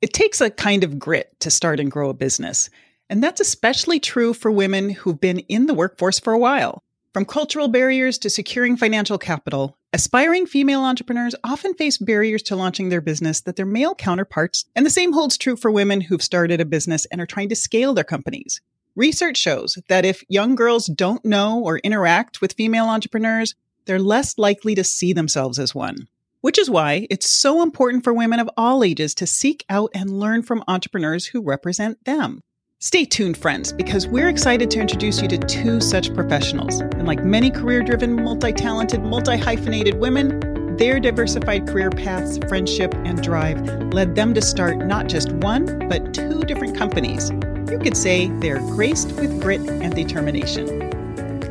It takes a kind of grit to start and grow a business. And that's especially true for women who've been in the workforce for a while. From cultural barriers to securing financial capital, aspiring female entrepreneurs often face barriers to launching their business that their male counterparts, and the same holds true for women who've started a business and are trying to scale their companies. Research shows that if young girls don't know or interact with female entrepreneurs, they're less likely to see themselves as one. Which is why it's so important for women of all ages to seek out and learn from entrepreneurs who represent them. Stay tuned, friends, because we're excited to introduce you to two such professionals. And like many career driven, multi talented, multi hyphenated women, their diversified career paths, friendship, and drive led them to start not just one, but two different companies. You could say they're graced with grit and determination.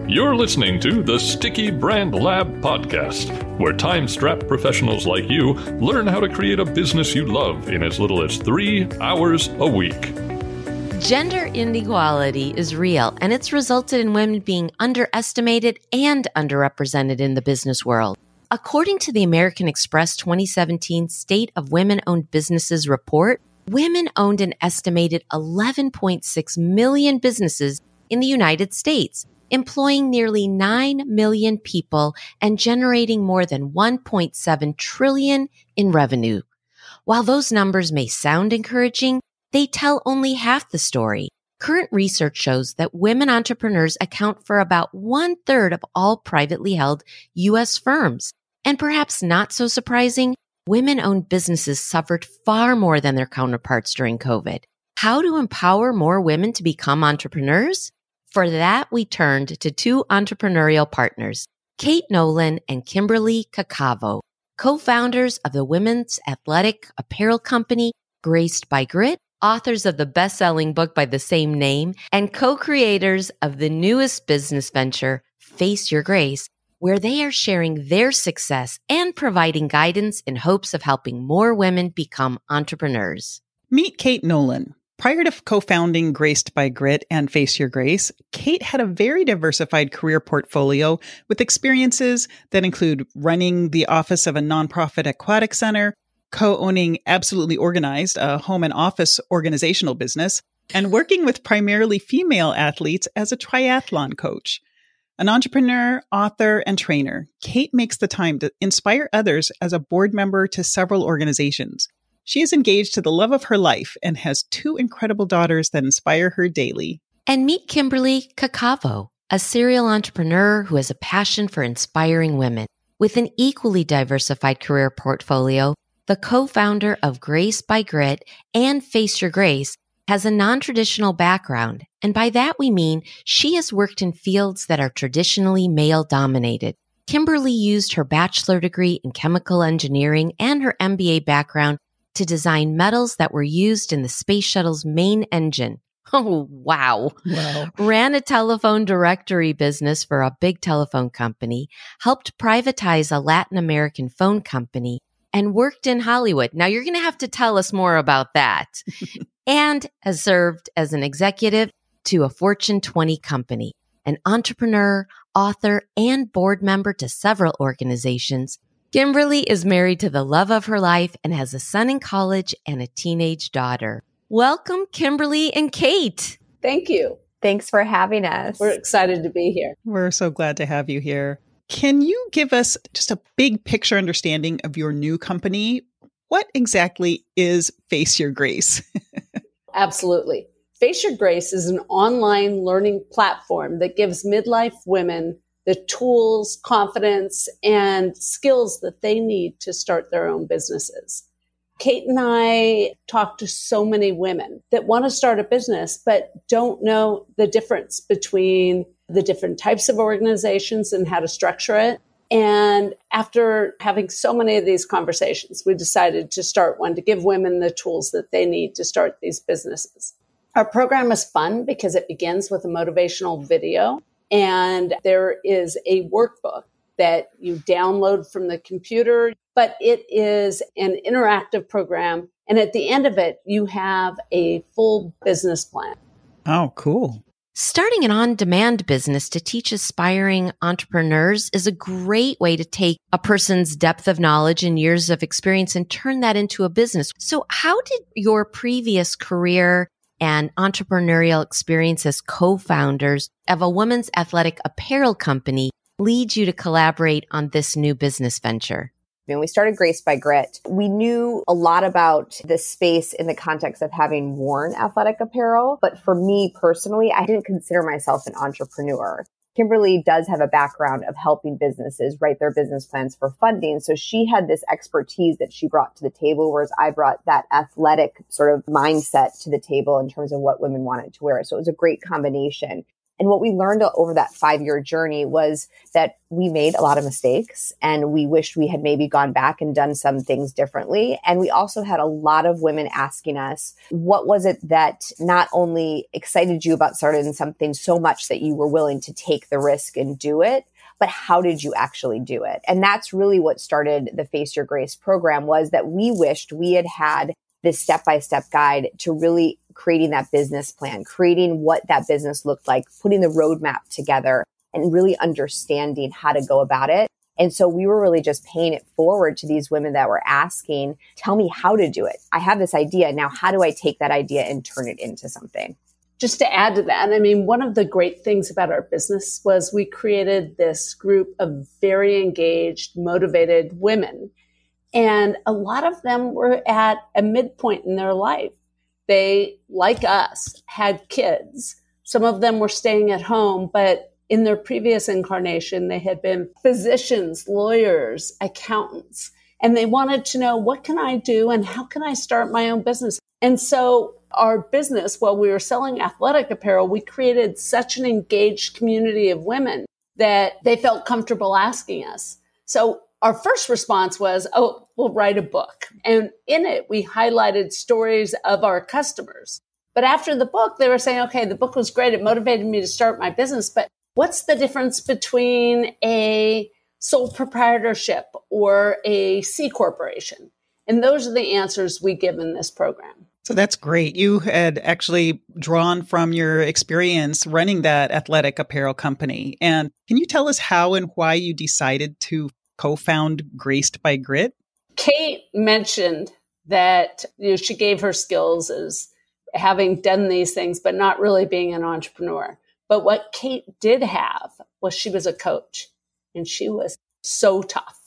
You're listening to the Sticky Brand Lab podcast, where time strapped professionals like you learn how to create a business you love in as little as three hours a week. Gender inequality is real, and it's resulted in women being underestimated and underrepresented in the business world. According to the American Express 2017 State of Women Owned Businesses report, women owned an estimated 11.6 million businesses in the United States, employing nearly 9 million people and generating more than 1.7 trillion in revenue. While those numbers may sound encouraging, they tell only half the story. Current research shows that women entrepreneurs account for about one third of all privately held U.S. firms. And perhaps not so surprising, women owned businesses suffered far more than their counterparts during COVID. How to empower more women to become entrepreneurs? For that, we turned to two entrepreneurial partners, Kate Nolan and Kimberly Cacavo, co-founders of the women's athletic apparel company Graced by Grit authors of the best selling book by the same name, and co creators of the newest business venture, Face Your Grace, where they are sharing their success and providing guidance in hopes of helping more women become entrepreneurs. Meet Kate Nolan. Prior to co founding Graced by Grit and Face Your Grace, Kate had a very diversified career portfolio with experiences that include running the office of a nonprofit aquatic center, co owning Absolutely Organized, a home and office organizational business, and working with primarily female athletes as a triathlon coach. An entrepreneur, author, and trainer, Kate makes the time to inspire others as a board member to several organizations. She is engaged to the love of her life and has two incredible daughters that inspire her daily. And meet Kimberly Cacavo, a serial entrepreneur who has a passion for inspiring women. With an equally diversified career portfolio, the co-founder of Grace by Grit and Face Your Grace, has a non-traditional background. And by that we mean she has worked in fields that are traditionally male dominated. Kimberly used her bachelor degree in chemical engineering and her MBA background to design metals that were used in the space shuttle's main engine. Oh, wow. wow. Ran a telephone directory business for a big telephone company, helped privatize a Latin American phone company, and worked in Hollywood. Now you're going to have to tell us more about that. and has served as an executive to a Fortune 20 company, an entrepreneur, author, and board member to several organizations. Kimberly is married to the love of her life and has a son in college and a teenage daughter. Welcome, Kimberly and Kate. Thank you. Thanks for having us. We're excited to be here. We're so glad to have you here. Can you give us just a big picture understanding of your new company? What exactly is Face Your Grace? Absolutely. Face Your Grace is an online learning platform that gives midlife women the tools, confidence, and skills that they need to start their own businesses. Kate and I talk to so many women that want to start a business, but don't know the difference between the different types of organizations and how to structure it. And after having so many of these conversations, we decided to start one to give women the tools that they need to start these businesses. Our program is fun because it begins with a motivational video and there is a workbook that you download from the computer, but it is an interactive program. And at the end of it, you have a full business plan. Oh, cool. Starting an on demand business to teach aspiring entrepreneurs is a great way to take a person's depth of knowledge and years of experience and turn that into a business. So how did your previous career and entrepreneurial experience as co-founders of a women's athletic apparel company lead you to collaborate on this new business venture? When we started Grace by Grit, we knew a lot about the space in the context of having worn athletic apparel. But for me personally, I didn't consider myself an entrepreneur. Kimberly does have a background of helping businesses write their business plans for funding. So she had this expertise that she brought to the table, whereas I brought that athletic sort of mindset to the table in terms of what women wanted to wear. So it was a great combination. And what we learned over that five year journey was that we made a lot of mistakes and we wished we had maybe gone back and done some things differently. And we also had a lot of women asking us, what was it that not only excited you about starting something so much that you were willing to take the risk and do it, but how did you actually do it? And that's really what started the Face Your Grace program was that we wished we had had this step by step guide to really creating that business plan, creating what that business looked like, putting the roadmap together and really understanding how to go about it. And so we were really just paying it forward to these women that were asking, tell me how to do it. I have this idea. Now, how do I take that idea and turn it into something? Just to add to that, I mean, one of the great things about our business was we created this group of very engaged, motivated women. And a lot of them were at a midpoint in their life. They, like us, had kids. Some of them were staying at home, but in their previous incarnation, they had been physicians, lawyers, accountants, and they wanted to know what can I do and how can I start my own business? And so our business, while we were selling athletic apparel, we created such an engaged community of women that they felt comfortable asking us. So our first response was, Oh, we'll write a book. And in it, we highlighted stories of our customers. But after the book, they were saying, okay, the book was great. It motivated me to start my business. But what's the difference between a sole proprietorship or a C corporation? And those are the answers we give in this program. So that's great. You had actually drawn from your experience running that athletic apparel company. And can you tell us how and why you decided to co-found Graced by Grit? Kate mentioned that you know, she gave her skills as having done these things, but not really being an entrepreneur. But what Kate did have was she was a coach and she was so tough.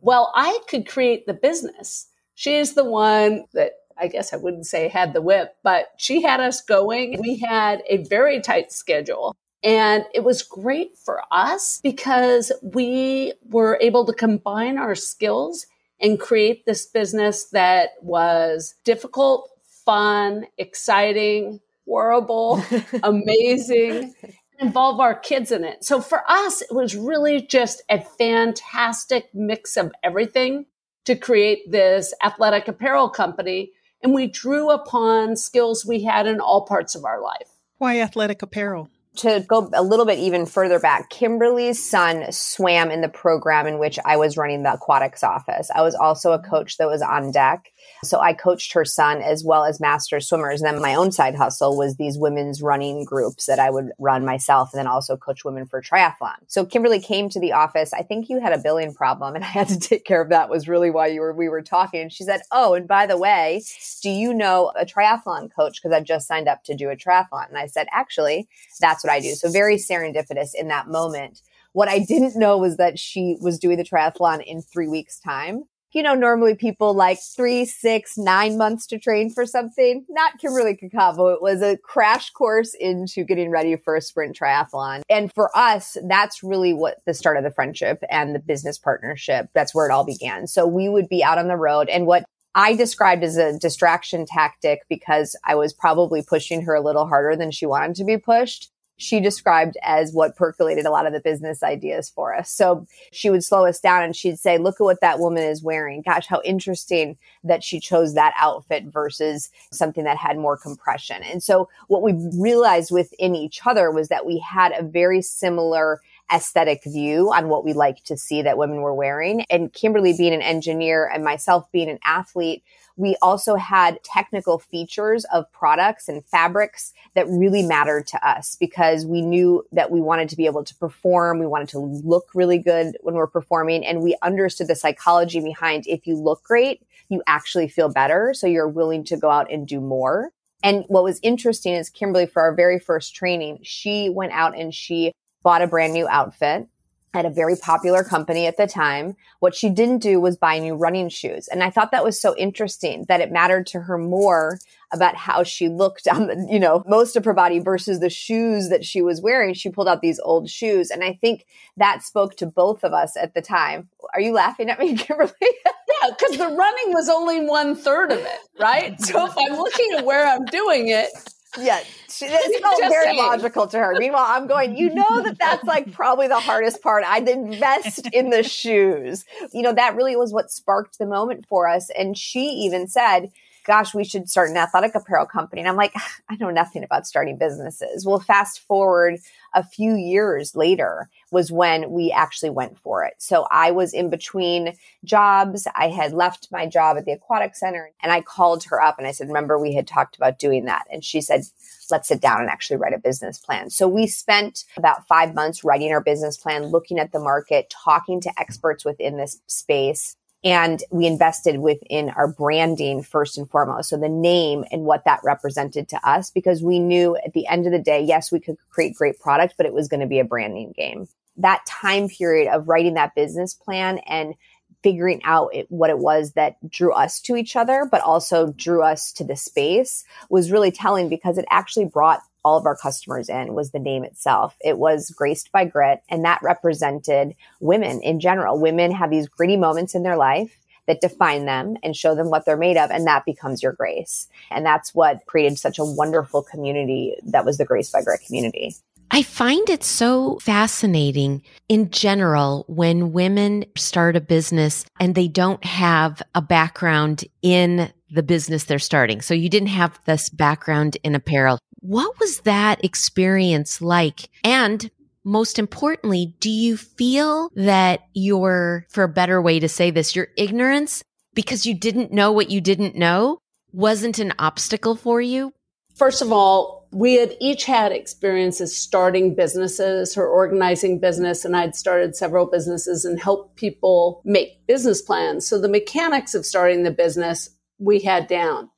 Well, I could create the business. She is the one that I guess I wouldn't say had the whip, but she had us going. We had a very tight schedule. And it was great for us because we were able to combine our skills and create this business that was difficult, fun, exciting, horrible, amazing, involve our kids in it. So for us, it was really just a fantastic mix of everything to create this athletic apparel company. And we drew upon skills we had in all parts of our life. Why athletic apparel? To go a little bit even further back, Kimberly's son swam in the program in which I was running the aquatics office. I was also a mm-hmm. coach that was on deck. So I coached her son as well as master swimmers. And then my own side hustle was these women's running groups that I would run myself and then also coach women for triathlon. So Kimberly came to the office. I think you had a billing problem and I had to take care of that was really why you were we were talking. And she said, "Oh, and by the way, do you know a triathlon coach because I've just signed up to do a triathlon?" And I said, "Actually, that's what I do." So very serendipitous in that moment. What I didn't know was that she was doing the triathlon in 3 weeks time you know, normally people like three, six, nine months to train for something. Not Kimberly Cacavo. It was a crash course into getting ready for a sprint triathlon. And for us, that's really what the start of the friendship and the business partnership. That's where it all began. So we would be out on the road and what I described as a distraction tactic because I was probably pushing her a little harder than she wanted to be pushed she described as what percolated a lot of the business ideas for us. So she would slow us down and she'd say, Look at what that woman is wearing. Gosh, how interesting that she chose that outfit versus something that had more compression. And so what we realized within each other was that we had a very similar aesthetic view on what we like to see that women were wearing. And Kimberly being an engineer and myself being an athlete, we also had technical features of products and fabrics that really mattered to us because we knew that we wanted to be able to perform. We wanted to look really good when we're performing. And we understood the psychology behind if you look great, you actually feel better. So you're willing to go out and do more. And what was interesting is Kimberly, for our very first training, she went out and she bought a brand new outfit at a very popular company at the time. What she didn't do was buy new running shoes. And I thought that was so interesting that it mattered to her more about how she looked on the, you know, most of her body versus the shoes that she was wearing. She pulled out these old shoes. And I think that spoke to both of us at the time. Are you laughing at me, Kimberly? yeah, because the running was only one third of it, right? So if I'm looking at where I'm doing it, yeah, she, it felt very saying. logical to her. Meanwhile, I'm going, you know that that's like probably the hardest part. I'd invest in the shoes. You know, that really was what sparked the moment for us. And she even said, gosh, we should start an athletic apparel company. And I'm like, I know nothing about starting businesses. Well, fast forward a few years later was when we actually went for it. So I was in between jobs. I had left my job at the aquatic center and I called her up and I said, remember we had talked about doing that. And she said, let's sit down and actually write a business plan. So we spent about five months writing our business plan, looking at the market, talking to experts within this space and we invested within our branding first and foremost. So the name and what that represented to us, because we knew at the end of the day, yes, we could create great product, but it was going to be a branding game. That time period of writing that business plan and figuring out it, what it was that drew us to each other, but also drew us to the space was really telling because it actually brought all of our customers in was the name itself. It was graced by grit and that represented women in general. Women have these gritty moments in their life that define them and show them what they're made of. And that becomes your grace. And that's what created such a wonderful community that was the Grace by Grit community. I find it so fascinating in general when women start a business and they don't have a background in the business they're starting. So you didn't have this background in apparel. What was that experience like? And most importantly, do you feel that your, for a better way to say this, your ignorance because you didn't know what you didn't know wasn't an obstacle for you? First of all, we had each had experiences starting businesses or organizing business, and I'd started several businesses and helped people make business plans. So the mechanics of starting the business we had down.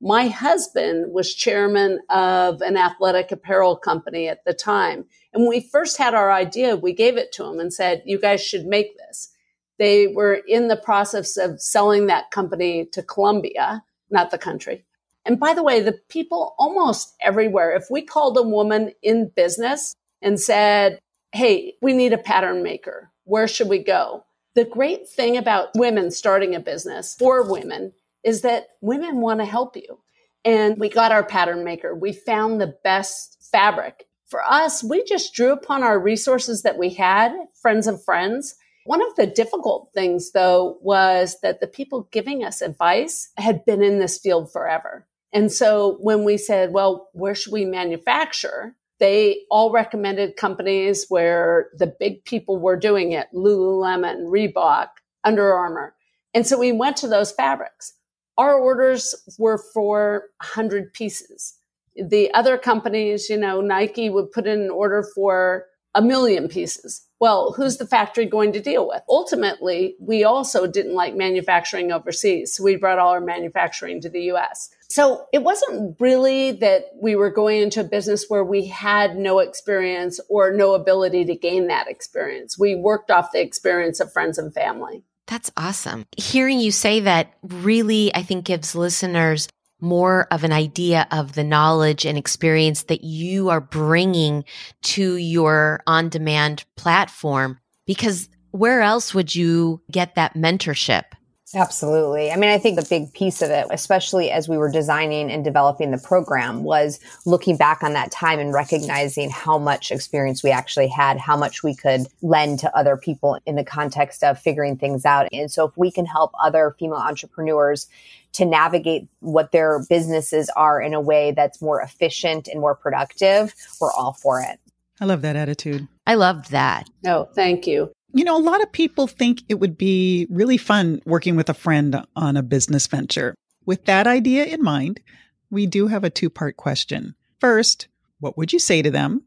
My husband was chairman of an athletic apparel company at the time. And when we first had our idea, we gave it to him and said, you guys should make this. They were in the process of selling that company to Columbia, not the country. And by the way, the people almost everywhere, if we called a woman in business and said, Hey, we need a pattern maker. Where should we go? The great thing about women starting a business for women is that women want to help you. And we got our pattern maker. We found the best fabric. For us, we just drew upon our resources that we had, friends of friends. One of the difficult things, though, was that the people giving us advice had been in this field forever. And so when we said, well, where should we manufacture? They all recommended companies where the big people were doing it Lululemon, Reebok, Under Armour. And so we went to those fabrics our orders were for 100 pieces. The other companies, you know, Nike would put in an order for a million pieces. Well, who's the factory going to deal with? Ultimately, we also didn't like manufacturing overseas. So we brought all our manufacturing to the US. So it wasn't really that we were going into a business where we had no experience or no ability to gain that experience. We worked off the experience of friends and family. That's awesome. Hearing you say that really, I think gives listeners more of an idea of the knowledge and experience that you are bringing to your on demand platform. Because where else would you get that mentorship? Absolutely. I mean, I think the big piece of it, especially as we were designing and developing the program, was looking back on that time and recognizing how much experience we actually had, how much we could lend to other people in the context of figuring things out. And so, if we can help other female entrepreneurs to navigate what their businesses are in a way that's more efficient and more productive, we're all for it. I love that attitude. I love that. Oh, thank you. You know, a lot of people think it would be really fun working with a friend on a business venture. With that idea in mind, we do have a two part question. First, what would you say to them?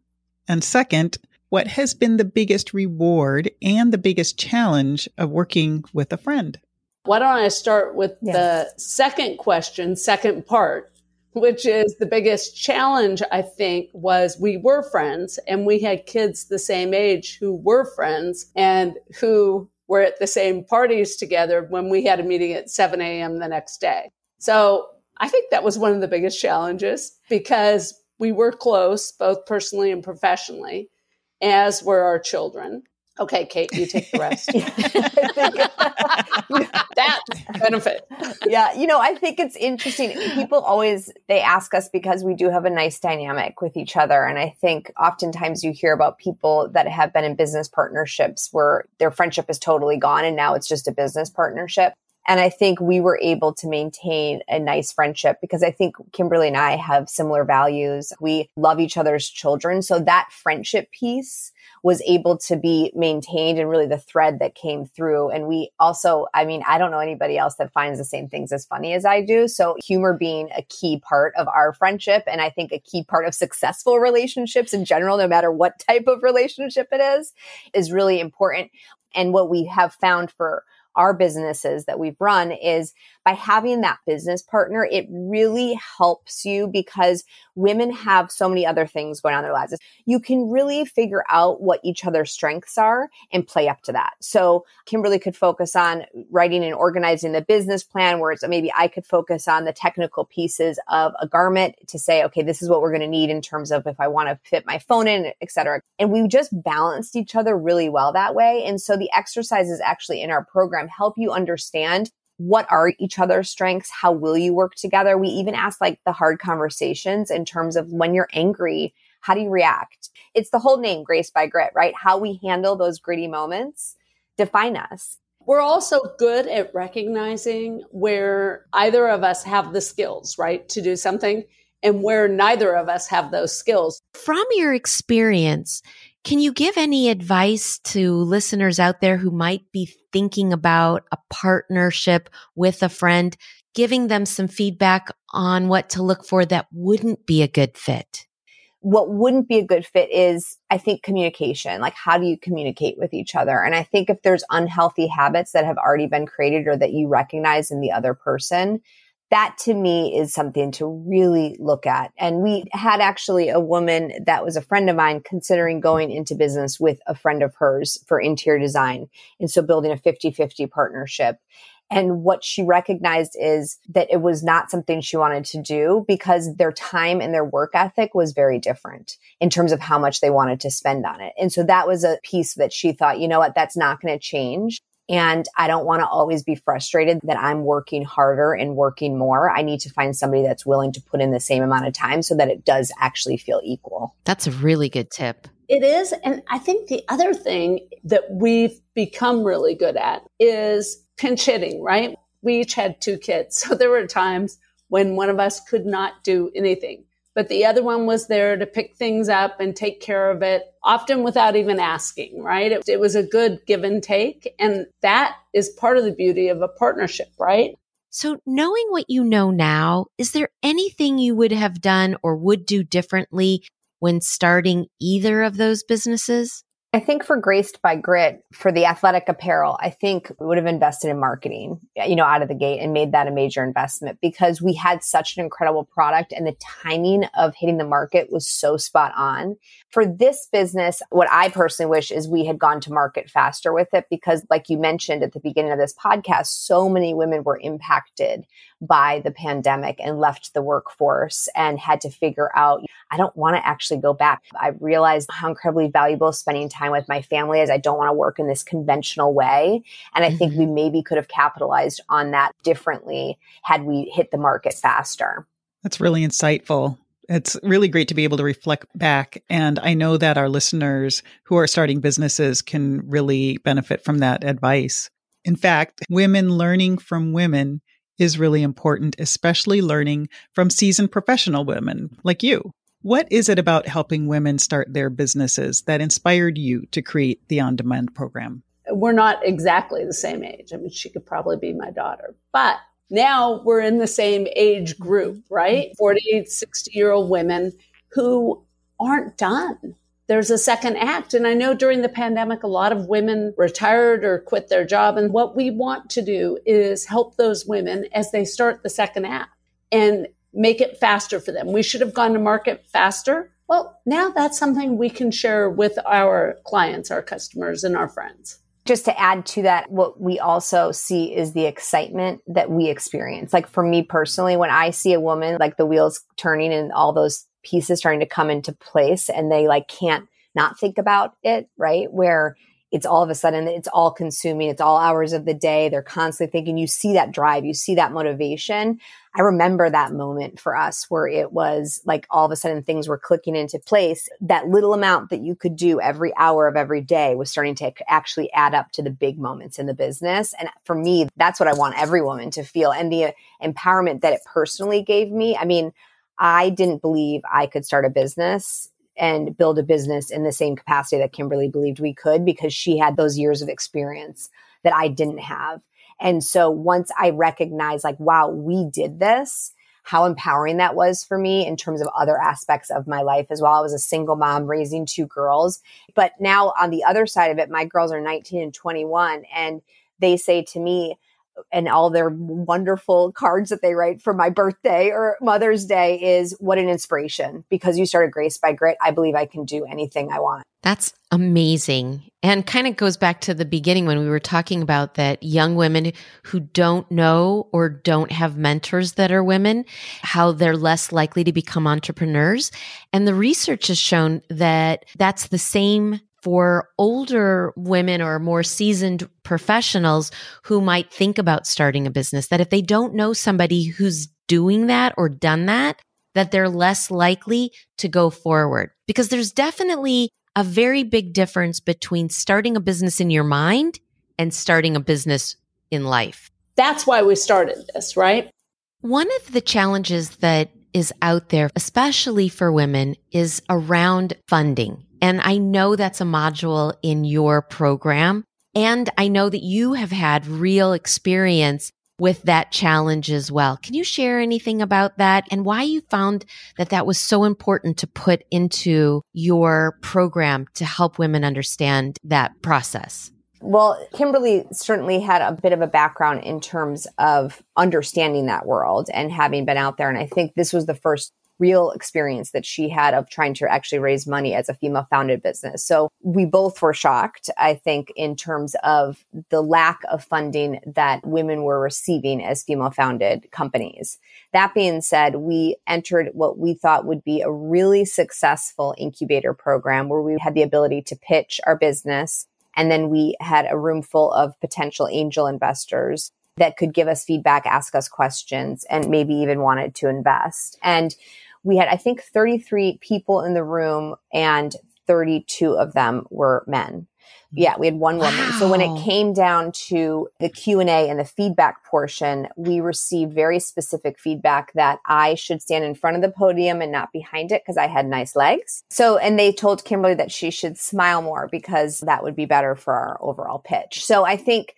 And second, what has been the biggest reward and the biggest challenge of working with a friend? Why don't I start with yeah. the second question, second part, which is the biggest challenge, I think, was we were friends and we had kids the same age who were friends and who were at the same parties together when we had a meeting at 7 a.m. the next day. So I think that was one of the biggest challenges because we were close, both personally and professionally, as were our children. Okay, Kate, you take the rest. that benefit. Yeah, you know, I think it's interesting. People always they ask us because we do have a nice dynamic with each other, and I think oftentimes you hear about people that have been in business partnerships where their friendship is totally gone, and now it's just a business partnership. And I think we were able to maintain a nice friendship because I think Kimberly and I have similar values. We love each other's children. So that friendship piece was able to be maintained and really the thread that came through. And we also, I mean, I don't know anybody else that finds the same things as funny as I do. So humor being a key part of our friendship. And I think a key part of successful relationships in general, no matter what type of relationship it is, is really important. And what we have found for our businesses that we've run is by having that business partner, it really helps you because women have so many other things going on in their lives. You can really figure out what each other's strengths are and play up to that. So Kimberly could focus on writing and organizing the business plan, whereas maybe I could focus on the technical pieces of a garment to say, okay, this is what we're going to need in terms of if I want to fit my phone in, et cetera. And we just balanced each other really well that way. And so the exercises actually in our program help you understand what are each other's strengths? How will you work together? We even ask like the hard conversations in terms of when you're angry, how do you react? It's the whole name, Grace by Grit, right? How we handle those gritty moments define us. We're also good at recognizing where either of us have the skills, right, to do something and where neither of us have those skills. From your experience, can you give any advice to listeners out there who might be thinking about a partnership with a friend, giving them some feedback on what to look for that wouldn't be a good fit? What wouldn't be a good fit is, I think, communication. Like, how do you communicate with each other? And I think if there's unhealthy habits that have already been created or that you recognize in the other person, that to me is something to really look at. And we had actually a woman that was a friend of mine considering going into business with a friend of hers for interior design. And so building a 50 50 partnership. And what she recognized is that it was not something she wanted to do because their time and their work ethic was very different in terms of how much they wanted to spend on it. And so that was a piece that she thought, you know what, that's not going to change. And I don't want to always be frustrated that I'm working harder and working more. I need to find somebody that's willing to put in the same amount of time so that it does actually feel equal. That's a really good tip. It is. And I think the other thing that we've become really good at is pinch hitting, right? We each had two kids. So there were times when one of us could not do anything but the other one was there to pick things up and take care of it, often without even asking, right? It, it, was a good give and take. And that is part of the beauty of a partnership, right? So, knowing what you know now, is there anything you would have done or would do differently when starting either of those businesses? I think for Graced by Grit, for the athletic apparel, I think we would have invested in marketing, you know, out of the gate and made that a major investment because we had such an incredible product and the timing of hitting the market was so spot on. For this business, what I personally wish is we had gone to market faster with it because, like you mentioned at the beginning of this podcast, so many women were impacted by the pandemic and left the workforce and had to figure out, I don't want to actually go back. I realized how incredibly valuable spending time with my family is. I don't want to work in this conventional way. And I mm-hmm. think we mm-hmm. maybe could have capitalized on that differently had we hit the market faster. That's really insightful. It's really great to be able to reflect back. And I know that our listeners who are starting businesses can really benefit from that advice. In fact, women learning from women is really important, especially learning from seasoned professional women like you. What is it about helping women start their businesses that inspired you to create the on demand program? We're not exactly the same age. I mean, she could probably be my daughter, but Now we're in the same age group, right? Mm-hmm. 40, 60 year old women who aren't done. There's a second act. And I know during the pandemic, a lot of women retired or quit their job. And what we want to do is help those women as they start the second act and make it faster for them. We should have gone to market faster. Well, now that's something we can share with our clients, our customers, and our friends just to add to that, what we also see is the excitement that we experience. Like for me personally, when I see a woman, like the wheels turning and all those pieces starting to come into place and they like can't not think about it, right? Where it's all of a sudden it's all consuming it's all hours of the day they're constantly thinking. You see that drive you see that motivation. I remember that moment for us where it was like all of a sudden things were clicking into place. That little amount that you could do every hour of every day was starting to actually add up to the big moments in the business. And for me that's what i want every woman to feel. And the uh, empowerment that it personally gave me i mean I didn't believe I could start a business and build a business in the same capacity that Kimberly believed we could because she had those years of experience that I didn't have. And so once I recognized, like, wow, we did this, how empowering that was for me in terms of other aspects of my life as well. I was a single mom raising two girls. But now on the other side of it, my girls are 19 and 21, and they say to me, and all their wonderful cards that they write for my birthday or Mother's Day is what an inspiration. Because you started Grace by Grit, I believe I can do anything I want. That's amazing. And kind of goes back to the beginning when we were talking about that young women who don't know or don't have mentors that are women, how they're less likely to become entrepreneurs. And the research has shown that that's the same for older women or more seasoned professionals who might think about starting a business that if they don't know somebody who's doing that or done that, that they're less likely to go forward. Because there's definitely a very big difference between starting a business in your mind and starting a business in life. That's why we started this, right? One of the challenges that is out there, especially for women, is around funding and I know that's a module in your program. And I know that you have had real experience with that challenge as well. Can you share anything about that and why you found that that was so important to put into your program to help women understand that process? Well, Kimberly certainly had a bit of a background in terms of understanding that world and having been out there. And I think this was the first real experience that she had of trying to actually raise money as a female founded business. So we both were shocked, I think, in terms of the lack of funding that women were receiving as female founded companies. That being said, we entered what we thought would be a really successful incubator program where we had the ability to pitch our business. And then we had a room full of potential angel investors that could give us feedback, ask us questions, and maybe even wanted to invest. And we had, I think, 33 people in the room and 32 of them were men. Mm. Yeah, we had one woman. Wow. So when it came down to the Q&A and the feedback portion, we received very specific feedback that I should stand in front of the podium and not behind it because I had nice legs. So and they told Kimberly that she should smile more because that would be better for our overall pitch. So I think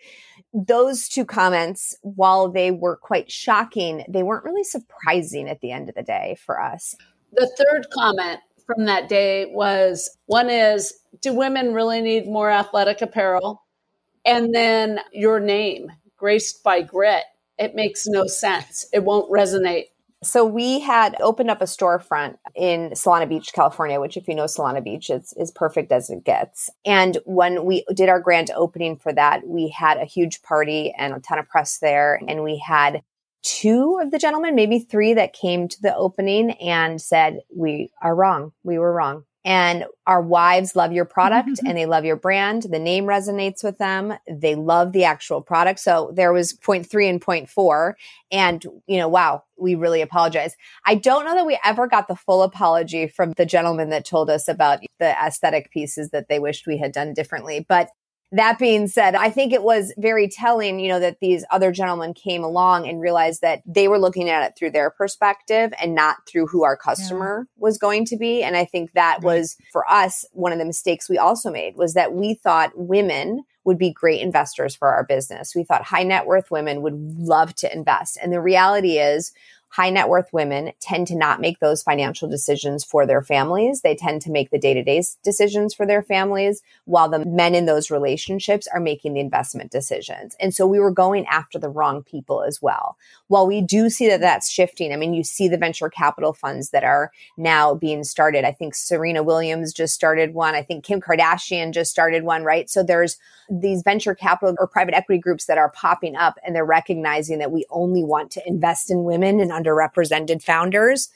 those two comments, while they were quite shocking, they weren't really surprising at the end of the day for us. The third comment from that day was one is, do women really need more athletic apparel? And then your name, graced by grit. It makes no sense. It won't resonate so we had opened up a storefront in Solana Beach, California, which if you know Solana Beach, it's is perfect as it gets. And when we did our grand opening for that, we had a huge party and a ton of press there. And we had two of the gentlemen, maybe three that came to the opening and said, we are wrong. We were wrong and our wives love your product mm-hmm. and they love your brand. The name resonates with them. They love the actual product. So there was point three and point four. And, you know, wow, we really apologize. I don't know that we ever got the full apology from the gentleman that told us about the aesthetic pieces that they wished we had done differently. But that being said, I think it was very telling, you know, that these other gentlemen came along and realized that they were looking at it through their perspective and not through who our customer yeah. was going to be. And I think that right. was for us one of the mistakes we also made was that we thought women would be great investors for our business. We thought high net worth women would love to invest. And the reality is, high net worth women tend to not make those financial decisions for their families. They tend to make the day to day decisions for their families, while the men in those relationships are making the investment decisions. And so we were going after the wrong people as well. While we do see that that's shifting, I mean, you see the venture capital funds that are now being started. I think Serena Williams just started one. I think Kim Kardashian just started one, right? So there's these venture capital or private equity groups that are popping up and they're recognizing that we only want to invest in women and underrepresented founders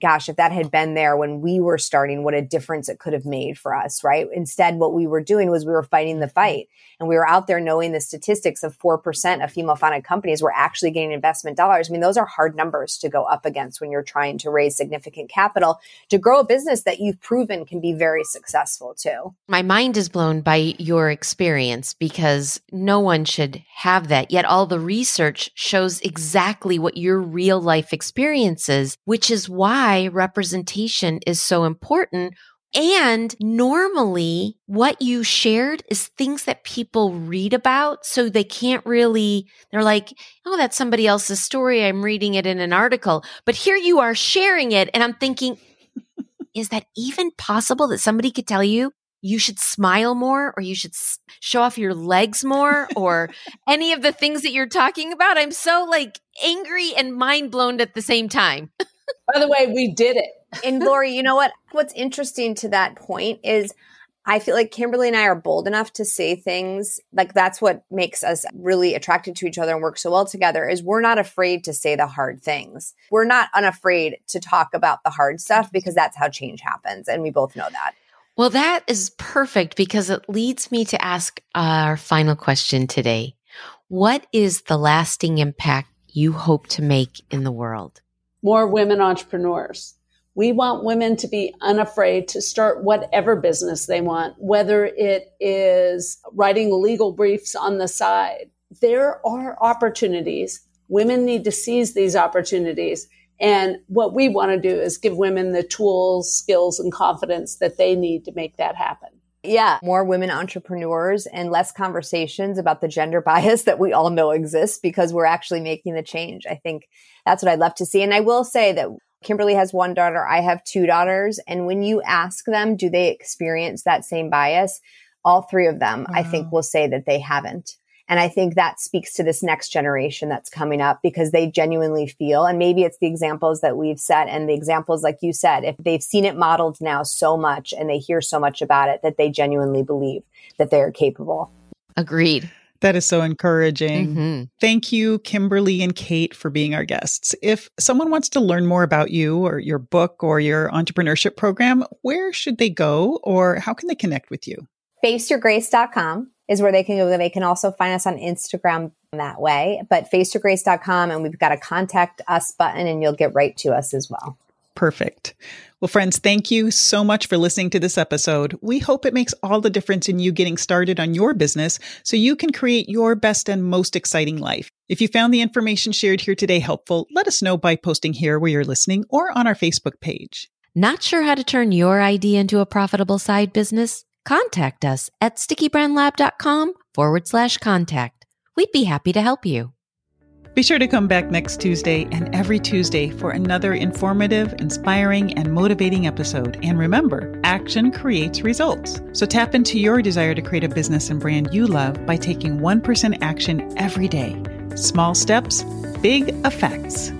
gosh, if that had been there when we were starting, what a difference it could have made for us, right? Instead, what we were doing was we were fighting the fight and we were out there knowing the statistics of 4% of female founded companies were actually getting investment dollars. I mean, those are hard numbers to go up against when you're trying to raise significant capital to grow a business that you've proven can be very successful too. My mind is blown by your experience because no one should have that. Yet all the research shows exactly what your real life experience is, which is why why representation is so important. And normally what you shared is things that people read about. So they can't really, they're like, oh, that's somebody else's story. I'm reading it in an article. But here you are sharing it. And I'm thinking, is that even possible that somebody could tell you you should smile more or you should show off your legs more or any of the things that you're talking about? I'm so like angry and mind blown at the same time. By the way, we did it. and Lori, you know what? What's interesting to that point is I feel like Kimberly and I are bold enough to say things like that's what makes us really attracted to each other and work so well together is we're not afraid to say the hard things. We're not unafraid to talk about the hard stuff because that's how change happens and we both know that. Well, that is perfect because it leads me to ask our final question today. What is the lasting impact you hope to make in the world? More women entrepreneurs. We want women to be unafraid to start whatever business they want, whether it is writing legal briefs on the side. There are opportunities. Women need to seize these opportunities. And what we want to do is give women the tools, skills, and confidence that they need to make that happen. Yeah, more women entrepreneurs and less conversations about the gender bias that we all know exists because we're actually making the change. I think that's what I'd love to see. And I will say that Kimberly has one daughter, I have two daughters. And when you ask them, do they experience that same bias? All three of them, I think, mm. will say that they haven't. And I think that speaks to this next generation that's coming up because they genuinely feel, and maybe it's the examples that we've set and the examples, like you said, if they've seen it modeled now so much and they hear so much about it that they genuinely believe that they are capable. Agreed. That is so encouraging. Mm-hmm. Thank you, Kimberly and Kate, for being our guests. If someone wants to learn more about you or your book or your entrepreneurship program, where should they go or how can they connect with you? FaceYourGrace.com is where they can go. They can also find us on Instagram that way, but FaceYourGrace.com and we've got a contact us button and you'll get right to us as well. Perfect. Well, friends, thank you so much for listening to this episode. We hope it makes all the difference in you getting started on your business so you can create your best and most exciting life. If you found the information shared here today helpful, let us know by posting here where you're listening or on our Facebook page. Not sure how to turn your idea into a profitable side business? Contact us at stickybrandlab.com forward slash contact. We'd be happy to help you. Be sure to come back next Tuesday and every Tuesday for another informative, inspiring, and motivating episode. And remember, action creates results. So tap into your desire to create a business and brand you love by taking 1% action every day. Small steps, big effects.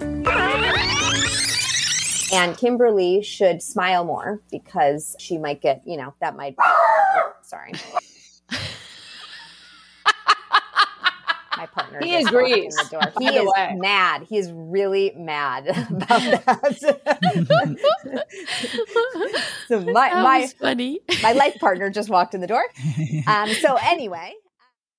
And Kimberly should smile more because she might get, you know, that might. Be. Sorry. my partner. He agrees. The door. He is way. mad. He is really mad about that. so my That my was funny. my life partner just walked in the door. Um, so anyway,